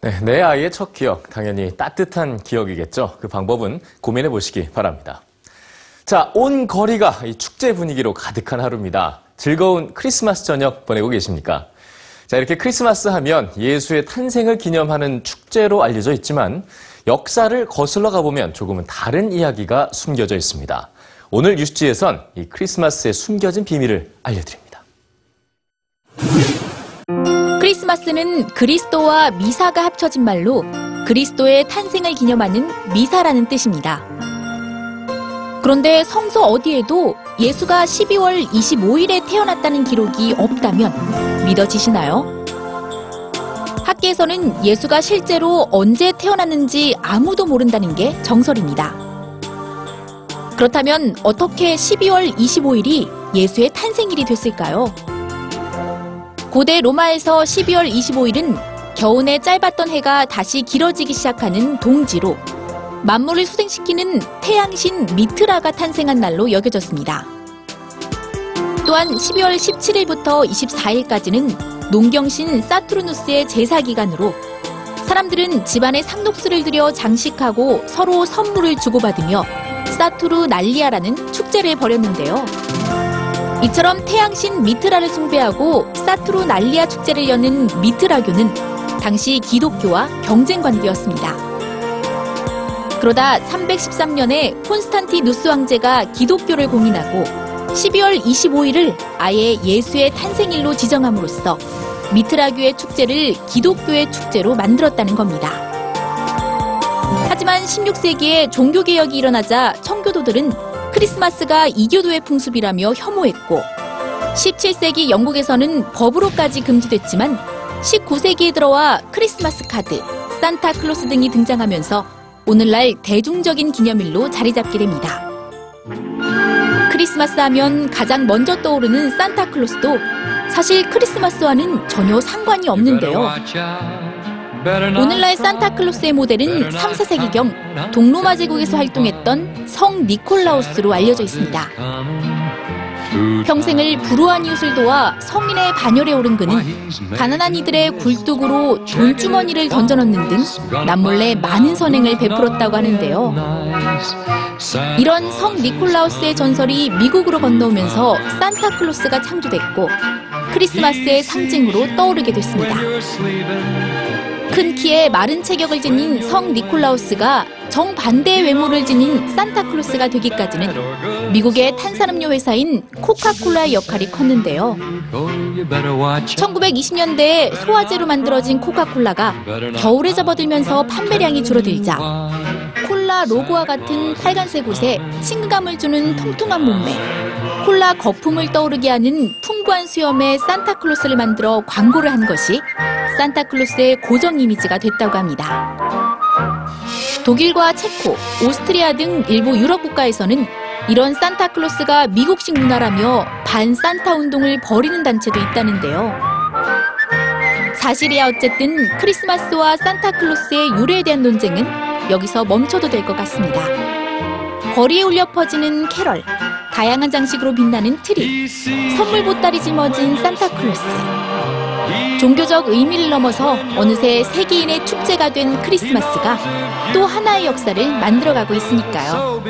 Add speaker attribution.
Speaker 1: 네, 내 아이의 첫 기억, 당연히 따뜻한 기억이겠죠. 그 방법은 고민해 보시기 바랍니다. 자, 온 거리가 이 축제 분위기로 가득한 하루입니다. 즐거운 크리스마스 저녁 보내고 계십니까? 자, 이렇게 크리스마스 하면 예수의 탄생을 기념하는 축제로 알려져 있지만 역사를 거슬러 가보면 조금은 다른 이야기가 숨겨져 있습니다. 오늘 뉴스지에선 이 크리스마스의 숨겨진 비밀을 알려드립니다.
Speaker 2: 크리스마스는 그리스도와 미사가 합쳐진 말로 그리스도의 탄생을 기념하는 미사라는 뜻입니다. 그런데 성서 어디에도 예수가 12월 25일에 태어났다는 기록이 없다면 믿어지시나요? 학계에서는 예수가 실제로 언제 태어났는지 아무도 모른다는 게 정설입니다. 그렇다면 어떻게 12월 25일이 예수의 탄생일이 됐을까요? 고대 로마에서 12월 25일은 겨우내 짧았던 해가 다시 길어지기 시작하는 동지로 만물을 소생시키는 태양신 미트라가 탄생한 날로 여겨졌습니다. 또한 12월 17일부터 24일까지는 농경신 사투르누스의 제사 기간으로 사람들은 집안에 상록수를 들여 장식하고 서로 선물을 주고받으며 사투르 날리아라는 축제를 벌였는데요. 이처럼 태양신 미트라를 숭배하고 사투르 날리아 축제를 여는 미트라교는 당시 기독교와 경쟁 관계였습니다. 그러다 313년에 콘스탄티누스 황제가 기독교를 공인하고 12월 25일을 아예 예수의 탄생일로 지정함으로써 미트라교의 축제를 기독교의 축제로 만들었다는 겁니다. 하지만 16세기에 종교개혁이 일어나자 청교도들은 크리스마스가 이교도의 풍습이라며 혐오했고 17세기 영국에서는 법으로까지 금지됐지만 19세기에 들어와 크리스마스 카드, 산타클로스 등이 등장하면서 오늘날 대중적인 기념일로 자리 잡게 됩니다. 크리스마스 하면 가장 먼저 떠오르는 산타클로스도 사실 크리스마스와는 전혀 상관이 없는데요. 오늘날 산타클로스의 모델은 3, 4세기경 동로마 제국에서 활동했던 성 니콜라우스로 알려져 있습니다. 평생을 불우한 이웃을 도와 성인의 반열에 오른 그는 가난한 이들의 굴뚝으로 돈주머니를 던져넣는 등 남몰래 많은 선행을 베풀었다고 하는데요. 이런 성 니콜라우스의 전설이 미국으로 건너오면서 산타클로스가 창조됐고 크리스마스의 상징으로 떠오르게 됐습니다. 큰 키에 마른 체격을 지닌 성 니콜라우스가 정반대의 외모를 지닌 산타클로스가 되기까지는 미국의 탄산음료 회사인 코카콜라의 역할이 컸는데요. 1920년대에 소화제로 만들어진 코카콜라가 겨울에 접어들면서 판매량이 줄어들자 콜라 로고와 같은 빨간색 옷에 친근감을 주는 통통한 몸매, 콜라 거품을 떠오르게 하는 풍 부한 수염의 산타클로스를 만들어 광고를 한 것이 산타클로스의 고정 이미지가 됐다고 합니다. 독일과 체코, 오스트리아 등 일부 유럽 국가에서는 이런 산타클로스가 미국식 문화라며 반산타 운동을 벌이는 단체도 있다는데요. 사실이야 어쨌든 크리스마스와 산타클로스의 유래에 대한 논쟁은 여기서 멈춰도 될 것 같습니다. 거리에 울려 퍼지는 캐럴, 다양한 장식으로 빛나는 트리, 선물 보따리 짊어진 산타클로스. 종교적 의미를 넘어서 어느새 세계인의 축제가 된 크리스마스가 또 하나의 역사를 만들어가고 있으니까요.